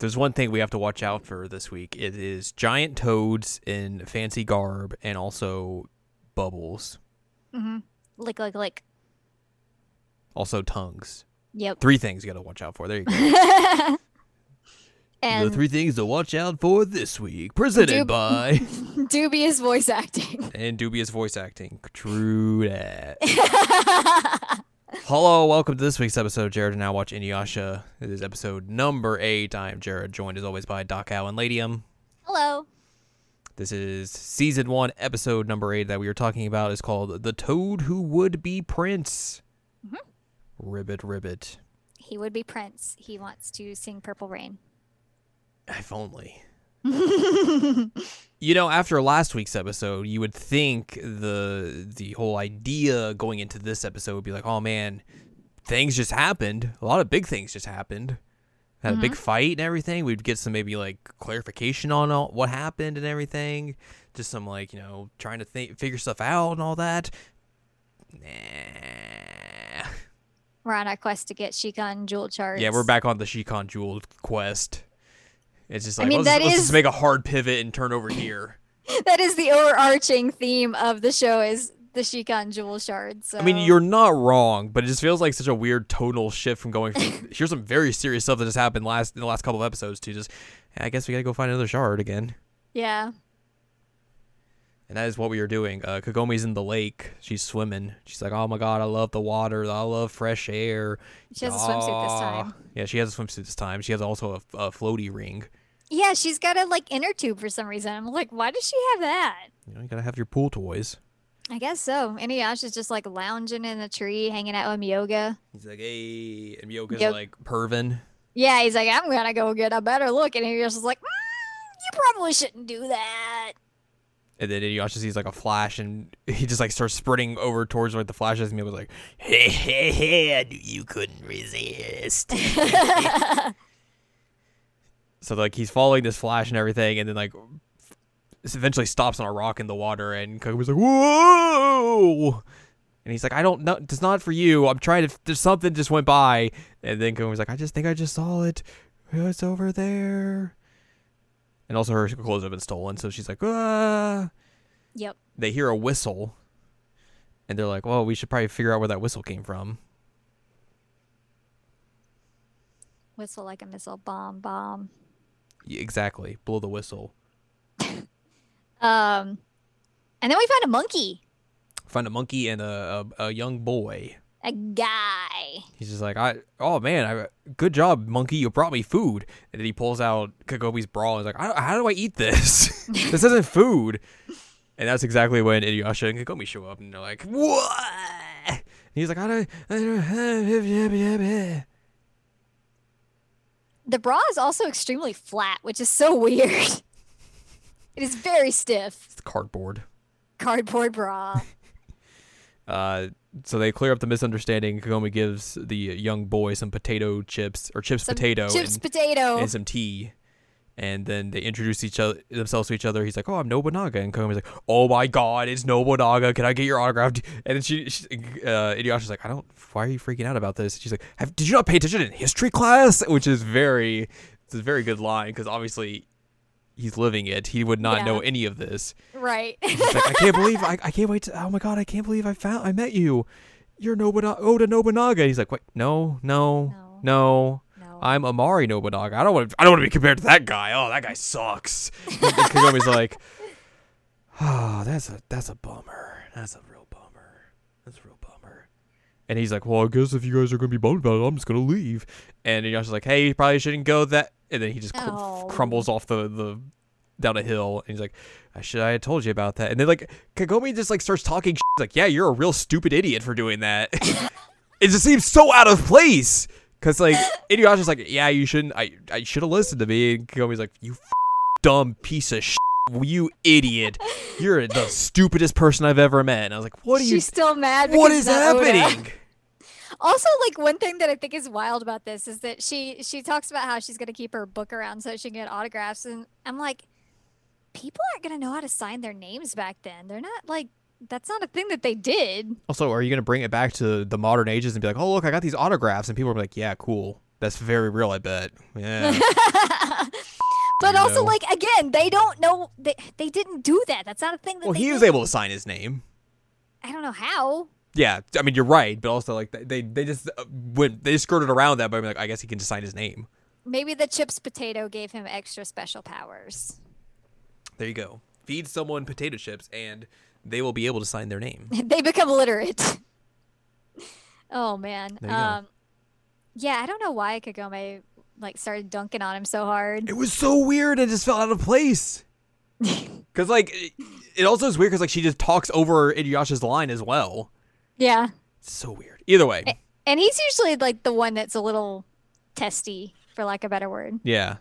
there's one thing we have to watch out for this week. It is giant toads in fancy garb and also bubbles. Mm-hmm. Lick, lick, lick. Also tongues. Yep. Three things you got to watch out for. There you go. and the three things to watch out for this week, presented Dub- by dubious voice acting. and dubious voice acting. True that. Hello, welcome to this week's episode of Jared and Now Watch Inuyasha. It is episode number eight. I am Jared, joined as always by Doc Al and Ladium. Hello. This is season one, episode number eight that we are talking about. is called "The Toad Who Would Be Prince." Mm-hmm. Ribbit, ribbit. He would be Prince. He wants to sing Purple Rain. If only. you know, after last week's episode, you would think the the whole idea going into this episode would be like, "Oh man, things just happened. A lot of big things just happened. Had a big mm-hmm. fight and everything. We'd get some maybe like clarification on all, what happened and everything. Just some like you know trying to think, figure stuff out and all that. Nah. We're on our quest to get Shikon jewel shards. Yeah, we're back on the Shikon Jewel quest. It's just like mean, let's, that let's just make a hard pivot and turn over here. that is the overarching theme of the show is the Shikon jewel shards. So. I mean, you're not wrong, but it just feels like such a weird tonal shift from going from here's some very serious stuff that just happened last in the last couple of episodes to just I guess we gotta go find another shard again. Yeah. And that is what we are doing. Uh, Kagome's in the lake. She's swimming. She's like, "Oh my god, I love the water. I love fresh air." She has a swimsuit this time. Yeah, she has a swimsuit this time. She has also a, a floaty ring. Yeah, she's got a like inner tube for some reason. I'm like, why does she have that? You know, you gotta have your pool toys. I guess so. Inuyasha's just like lounging in a tree, hanging out with Myoga. He's like, "Hey," and Myoga's Yep. like, "Pervin." Yeah, he's like, I'm gonna go get a better look, and Inuyasha's just like, mm, you probably shouldn't do that. And then Inuyasha sees like a flash, and he just like starts sprinting over towards where the flash is, and he was like, "Hey, hey, hey! I knew you couldn't resist." so like he's following this flash and everything, and then like this eventually stops on a rock in the water, and Kagome's like, "Whoa!" And he's like, "I don't know. It's not for you. I'm trying to. There's something just went by." And then Kagome's like, "I just think I just saw it. It's over there." And also her clothes have been stolen, so she's like, "Ah." Yep. they hear a whistle and they're like, well, we should probably figure out where that whistle came from. Whistle like a missile, bomb, bomb. Exactly. Blow the whistle. Um, and then we find a monkey, Find a monkey and a, a, a young boy. a guy. He's just like, I, oh man, I, good job, monkey. You brought me food. And then he pulls out Kagome's bra and is like, I, how do I eat this? this isn't food. And that's exactly when Inuyasha and Kagome show up and they're like, what? And he's like, I don't, I don't have, The bra is also extremely flat, which is so weird. it is very stiff. it's cardboard. Cardboard bra. Uh, so they clear up the misunderstanding. Kagome gives the young boy some potato chips or chips Some potato Chips and, potato. and some tea. And then they introduce each other themselves to each other. He's like, "Oh, I'm Nobunaga," and Kagome's like, "Oh my God, it's Nobunaga! Can I get your autograph?" And then she, she uh, Inuyasha's like, "I don't. Why are you freaking out about this?" She's like, Have, "Did you not pay attention in history class?" Which is very, it's a very good line because obviously he's living it. He would not Yeah. know any of this. right. Like, I can't believe I, I can't wait to oh my god, I can't believe I found I met you. You're Nobunaga Oda Nobunaga. He's like, Wait, no, no, No. no. I'm Amari Nobunaga. I don't want I don't want to be compared to that guy. Oh, that guy sucks. and Kagome's like, Oh, that's a that's a bummer. That's a real bummer. That's a real bummer. And he's like, Well, I guess if you guys are gonna be bummed about it, I'm just gonna leave. And Inuyasha's like, Hey, you probably shouldn't go that and then he just cr- Oh. crumbles off the, the down a hill and he's like, I should I had told you about that. And then like Kagome just like starts talking shit. Like, Yeah, you're a real stupid idiot for doing that. it just seems so out of place. Cause like Inuyasha's like, Yeah, you shouldn't I I should have listened to me. And Kagome's like, You f- dumb piece of shit. You idiot! You're the stupidest person I've ever met. And I was like, "What are She's you? still mad. What is not Oda. happening?" Also, like one thing that I think is wild about this is that she she talks about how she's gonna keep her book around so she can get autographs, and I'm like, people aren't gonna know how to sign their names back then. They're not like that's not a thing that they did. Also, are you gonna bring it back to the modern ages and be like, "Oh, look, I got these autographs," and people are like, "Yeah, cool." That's very real, I bet. Yeah. but You also, know. like again, they don't know they they didn't do that. That's not a thing that. well, they he was able to sign his name. I don't know how. Yeah, I mean you're right, but also like they they just uh, went they just skirted around that, but I'm like I guess he can just sign his name. Maybe the chips potato gave him extra special powers. There you go. Feed someone potato chips, and they will be able to sign their name. they become literate. oh man. There you go. um Yeah, I don't know why Kagome like started dunking on him so hard. It was so weird. It just felt out of place. Cause like it, it also is weird because like she just talks over Inuyasha's line as well. Yeah. It's so weird. Either way, And he's usually like the one that's a little testy, for lack of a better word. yeah.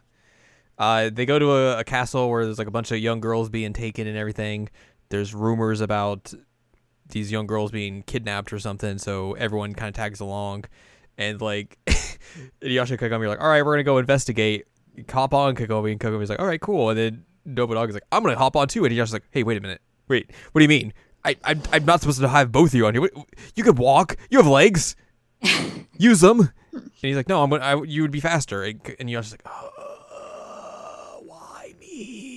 Uh, they go to a, a castle where there's like a bunch of young girls being taken and everything. There's rumors about these young girls being kidnapped or something, so everyone kind of tags along. And like Inuyasha and Kagome are like, all right, we're gonna go investigate. Hop on Kagome, and Kagome's like, all right, cool. And then Nobunaga's like, I'm gonna hop on too. And Inuyasha's like, hey, wait a minute, wait, what do you mean? I, I'm, I'm not supposed to have both of you on here. What- You could walk. You have legs. Use them. And he's like, no, I'm gonna. I, you would be faster. And, and Inuyasha's like, uh, why me?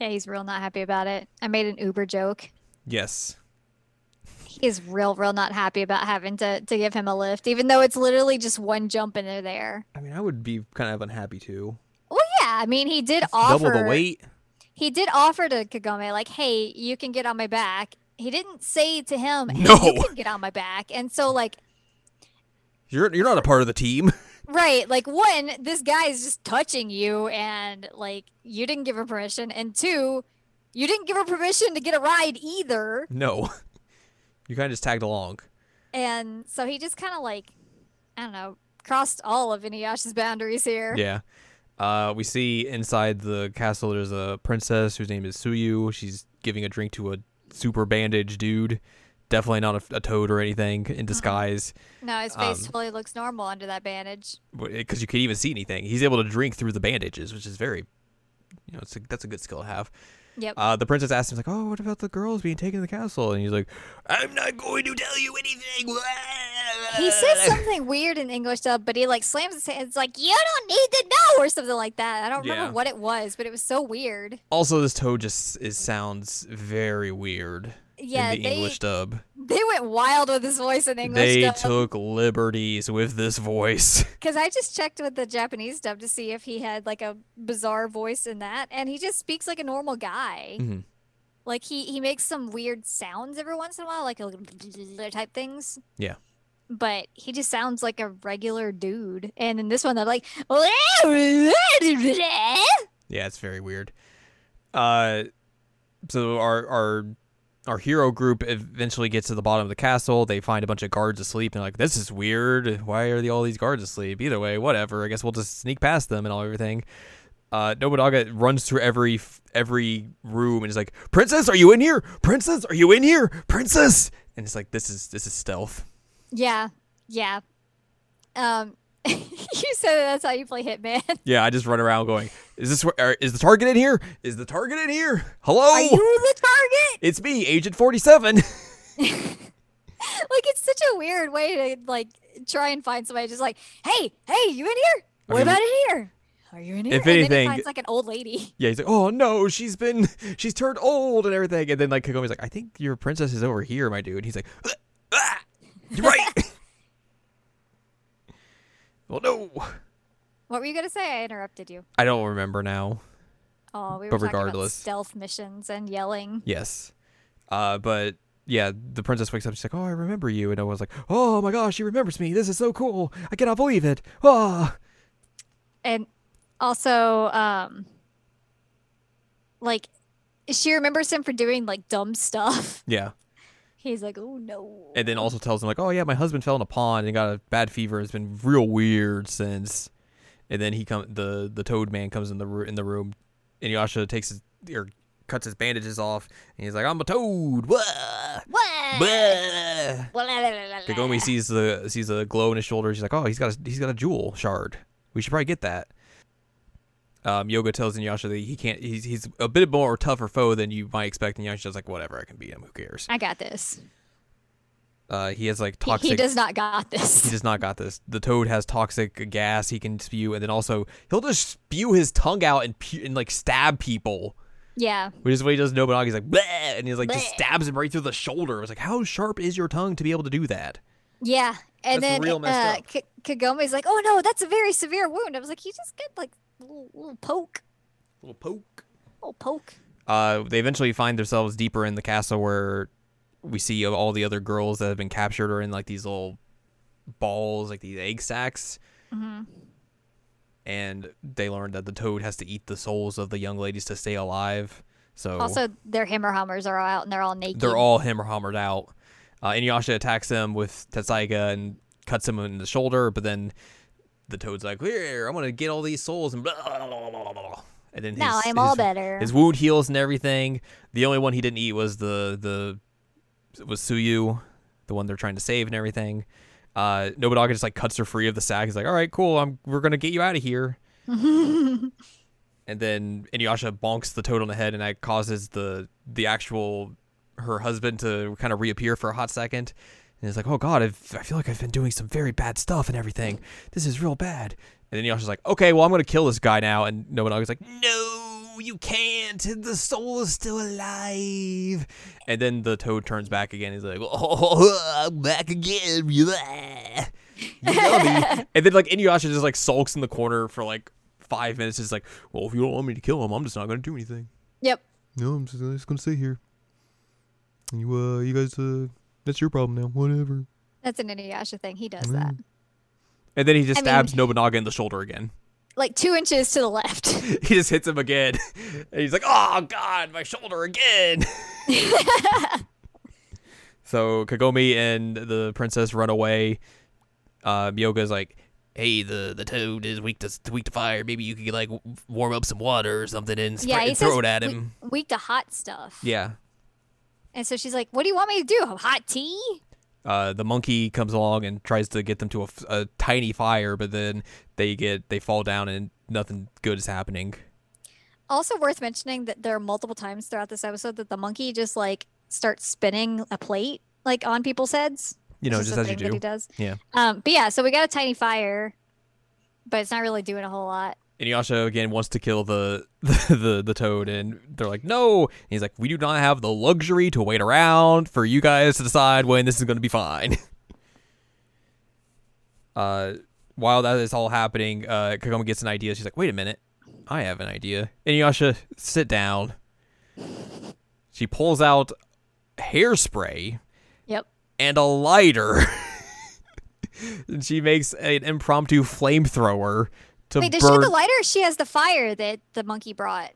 Yeah, he's real not happy about it. I made an Uber joke. Yes. He is real, real not happy about having to, to give him a lift, even though it's literally just one jump and they're there. I mean, I would be kind of unhappy too. Well, yeah, I mean, he did offer. Double the weight. He did offer to Kagome, like, hey, you can get on my back. He didn't say to him, hey, No. you can get on my back. And so, like, You're you're not a part of the team. right, like, one, this guy is just touching you, and, like, you didn't give her permission. And two, you didn't give her permission to get a ride either. no. You kind of just tagged along. And so he just kind of, like, I don't know, crossed all of Inuyasha's boundaries here. Yeah. Uh, we see inside the castle there's a princess whose name is Suyu. She's giving a drink to a super bandaged dude. Definitely not a, a toad or anything in disguise, No, his face Um, totally looks normal under that bandage. because you can't even see anything. He's able to drink through the bandages, which is very, you know, it's a, that's a good skill to have. Yep. Uh, the princess asks him like, "Oh, what about the girls being taken to the castle?" And he's like, "I'm not going to tell you anything." He says something weird in English dub, but he like slams his hand. It's like you don't need to know or something like that. I don't Yeah. remember what it was, but it was so weird. Also, this toad just is sounds very weird Yeah, the they English dub. they went wild with his voice in English They dub. took liberties with this voice. Because I just checked with the Japanese dub to see if he had like a bizarre voice in that, and he just speaks like a normal guy. Mhm. Like he he makes some weird sounds every once in a while, like a type things. Yeah. But he just sounds like a regular dude. And in this one, they're like, Yeah, it's very weird. Uh, so our our our hero group eventually gets to the bottom of the castle. They find a bunch of guards asleep, and like, this is weird. Why are the, all these guards asleep? Either way, whatever. I guess we'll just sneak past them and all everything. Uh, Nobunaga runs through every every room and is like, "Princess, are you in here? Princess, are you in here? Princess!" And it's like, this is this is stealth. yeah, yeah. Um, you said that that's how you play Hitman. Yeah, I just run around going, "Is this where? er, Is the target in here? Is the target in here? Hello, Are you the target? it's me, Agent Forty Seven. Like it's such a weird way to like try and find somebody. Just like, hey, hey, you in here? What about in here? Are you in here? if and anything- finds like an old lady. Yeah, he's like, oh no, she's been, she's turned old and everything. And then like Kagome's like, I think your princess is over here, my dude. He's like, "Ah, ah, you're right. well, no, What were you gonna say? I interrupted you. I don't remember now. Oh, we were But talking about regardless. stealth missions and yelling. Yes, uh, but yeah, the princess wakes up. She's like, oh, I remember you. And I was like, oh my gosh, she remembers me. This is so cool. I cannot believe it. Ah, And also, um, like she remembers him for doing like dumb stuff. yeah. He's like, oh no. And then also tells him like, oh yeah, my husband fell in a pond and got a bad fever. It's been real weird since. And then he come the the toad man comes in the in the room, and Yasha takes his or cuts his bandages off, and he's like, I'm a toad. Wah! Blah! Kagome sees the sees a glow in his shoulder. She's like, oh, he's got a, he's got a jewel shard. We should probably get that. Um, Yoga tells Inuyasha that he can't. He's he's a bit more tougher foe than you might expect. And Inuyasha's like, whatever, I can beat him. Who cares? I got this. Uh, he has like toxic. he does not got this. he does not got this. The toad has toxic gas he can spew, and then also he'll just spew his tongue out and pu- and like stab people, yeah. which is what he does. to Nobunaga. He's like, Bleh! and he's like just stabs him right through the shoulder. I was like, how sharp is your tongue to be able to do that? Yeah. And That's then real messed uh. K- Kagome's like, oh no, that's a very severe wound. I was like, he just got like a little, little poke. little poke. little poke. Uh, they eventually find themselves deeper in the castle where we see all the other girls that have been captured are in like these little balls, like these egg sacs. hmm and they learn that the toad has to eat the souls of the young ladies to stay alive. So Also, their hammer hummers are out and they're all naked. they're all hammer hammered out. Uh, Inuyasha attacks them with Tetsusaiga and cuts him in the shoulder, but then the toad's like, "Here, I'm gonna get all these souls," and blah, blah, blah, blah, blah, and then now I'm all better. His wound heals and everything. The only one he didn't eat was the the was Suyu, the one they're trying to save and everything. Uh, Nobunaga just like cuts her free of the sack. He's like, "All right, cool. I'm we're gonna get you out of here." and then Inuyasha bonks the toad on the head, and that causes the the actual her husband to kind of reappear for a hot second. And he's like, "Oh God, I've, I feel like I've been doing some very bad stuff and everything. This is real bad." And then Inuyasha's like, "Okay, well, I'm gonna kill this guy now." And Nobunaga's like, "No, you can't. The soul is still alive." And then the toad turns back again. He's like, "Oh, I'm back again." You and then like Inuyasha just like sulks in the corner for like five minutes. Just like, well, if you don't want me to kill him, I'm just not gonna do anything. yep. No, I'm just, I'm just gonna stay here. You uh, you guys uh, that's your problem now. Whatever. That's an Inuyasha thing. He does that. And then he just I mean- stabs Nobunaga in the shoulder again. Like two inches to the left. he just hits him again, and he's like, "Oh God, my shoulder again." so Kagome and the princess run away. Uh, Myoga's like, "Hey, the the toad is weak to weak to fire. Maybe you could like warm up some water or something and, spray, yeah, he and throw it at him." Weak to hot stuff. Yeah. And so she's like, "What do you want me to do? Hot tea?" Uh, the monkey comes along and tries to get them to a tiny fire, but then they get they fall down and nothing good is happening. Also worth mentioning that there are multiple times throughout this episode that the monkey just like starts spinning a plate like on people's heads. You know, just as you that he do. does. Yeah. Um, but yeah, so we got a tiny fire, but it's not really doing a whole lot. Inuyasha again wants to kill the, the the the toad, and they're like, "No!" And he's like, "We do not have the luxury to wait around for you guys to decide when this is going to be fine." uh, while that is all happening, uh, Kagome gets an idea. She's like, "Wait a minute, I have an idea." Inuyasha, sit down. She pulls out hairspray Yep. and a lighter. and she makes an impromptu flamethrower to Wait, does she have the lighter? Or she has the fire that the monkey brought.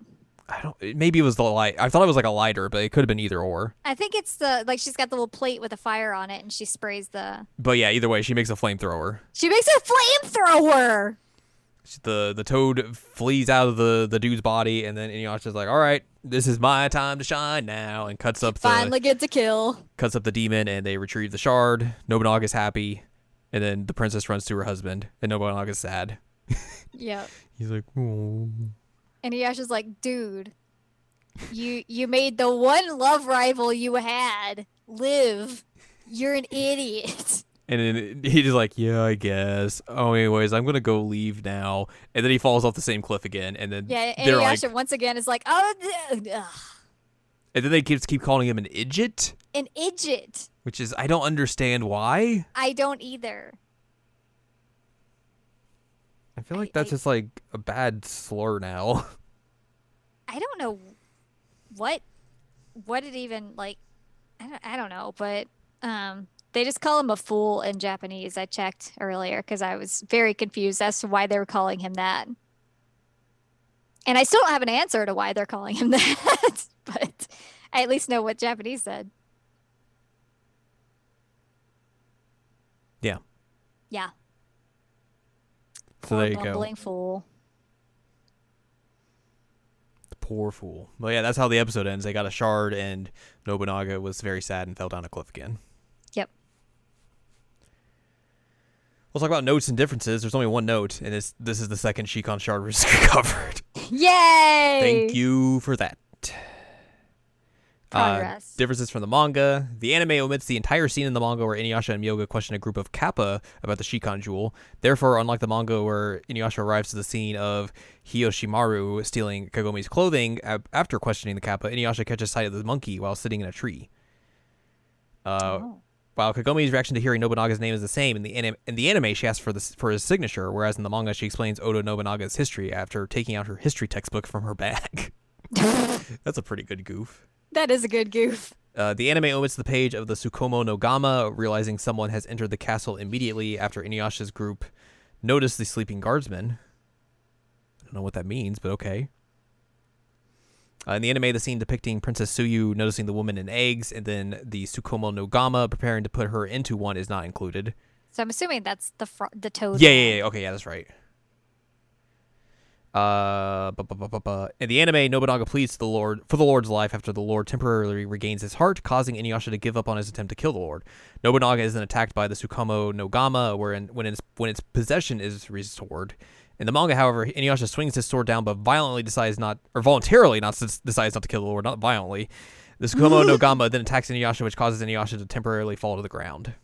I don't. Maybe it was the light. I thought it was like a lighter, but it could have been either or. I think it's the like she's got the little plate with a fire on it, and she sprays the. But yeah, either way, she makes a flamethrower. She makes a flamethrower. The the toad flees out of the the dude's body, and then Inuyasha's like, "All right, this is my time to shine now," and cuts up the Finally gets a kill. cuts up the demon, and they retrieve the shard. Nobunaga's happy, and then the princess runs to her husband, and Nobunaga's sad. Yep. He's like, "Oh." And Yasha's like, dude, you you made the one love rival you had live. You're an idiot. And then he's like, yeah, I guess. Oh, anyways, I'm gonna go leave now. And then he falls off the same cliff again. And then Yeah, and they're like, once again is like, oh, ugh, and then they keep keep calling him an idiot, an idiot. which is I don't understand why. I don't either. I feel like I- that's I- just like a bad slur now. I don't know what what it even like. I don't, I don't know, but um, they just call him a fool in Japanese. I checked earlier because I was very confused as to why they were calling him that. And I still don't have an answer to why they're calling him that, but I at least know what Japanese said. Yeah. Yeah. So Poor there you go. fool. Poor fool. Well, yeah, that's how the episode ends. They got a shard, and Nobunaga was very sad and fell down a cliff again. Yep. We'll talk about notes and differences. There's only one note, and it's, this is the second Shikon shard we've covered. Yay! Thank you for that. Uh, differences from the manga. The anime omits the entire scene in the manga where Inuyasha and Myoga question a group of Kappa about the Shikon jewel. Therefore, unlike the manga where Inuyasha arrives to the scene of Hiyoshimaru stealing Kagome's clothing ab- after questioning the Kappa, Inuyasha catches sight of the monkey while sitting in a tree. Uh, Oh. While Kagome's reaction to hearing Nobunaga's name is the same in the anim- in the anime, she asks for this for his signature, whereas in the manga she explains Oda Nobunaga's history after taking out her history textbook from her bag. That's a pretty good goof. That is a good goof. Uh, the anime omits the page of the Sukomo no Gama, realizing someone has entered the castle immediately after Inuyasha's group noticed the sleeping guardsman. I don't know what that means, but okay. Uh, in the anime, the scene depicting Princess Suyu noticing the woman in eggs and then the Sukomo no Gama preparing to put her into one is not included. So I'm assuming that's the fro- the toad. Yeah, yeah, yeah. Okay, yeah, that's right. Uh, bu- bu- bu- bu- bu- in the anime, Nobunaga pleads to the Lord for the Lord's life after the Lord temporarily regains his heart, causing Inuyasha to give up on his attempt to kill the Lord. Nobunaga is then attacked by the Tsukumo no Gama, wherein when its when its possession is restored. In the manga, however, Inuyasha swings his sword down, but violently decides not, or voluntarily not decides not to kill the Lord, not violently. The Tsukumo no Gama then attacks Inuyasha, which causes Inuyasha to temporarily fall to the ground.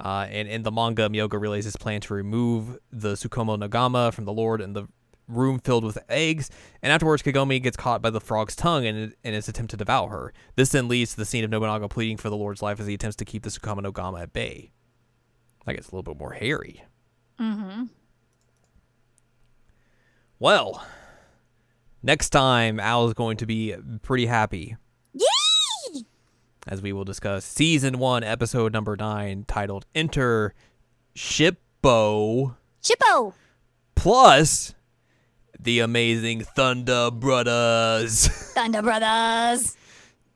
Uh, and in the manga, Myoga relays his plan to remove the Tsukumo no Gama from the Lord and the room filled with eggs, and afterwards Kagome gets caught by the frog's tongue in, in its attempt to devour her. This then leads to the scene of Nobunaga pleading for the Lord's life as he attempts to keep the Tsukumo no Gama at bay. That gets a little bit more hairy. Mm-hmm. Well, next time Al is going to be pretty happy Yay! as we will discuss season one, episode number nine, titled Enter Shippo. Shippo! plus the amazing Thunder Brothers. Thunder Brothers.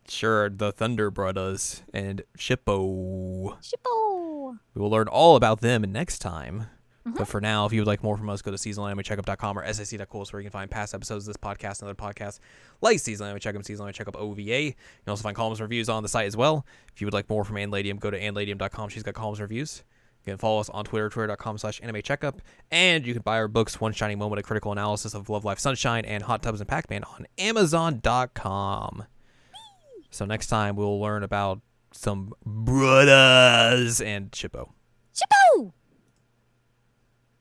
sure, the Thunder Brothers and Shippo. Chippo. We will learn all about them next time. Mm-hmm. But for now, if you would like more from us, go to seasonalanimeCheckup.com or sic.cool where you can find past episodes of this podcast and other podcasts like Seasonal Anime Checkup, Seasonal Anime Checkup OVA. You can also find columns and reviews on the site as well. If you would like more from Ann Ladium, go to annladium.com. She's got columns and reviews. You can follow us on Twitter, twitter.com slash anime checkup. And you can buy our books, One Shining Moment, a critical analysis of Love Live Sunshine, and Hot Tubs and Pac Man on Amazon.com. So next time we'll learn about some brothers and Chippo. Chippo.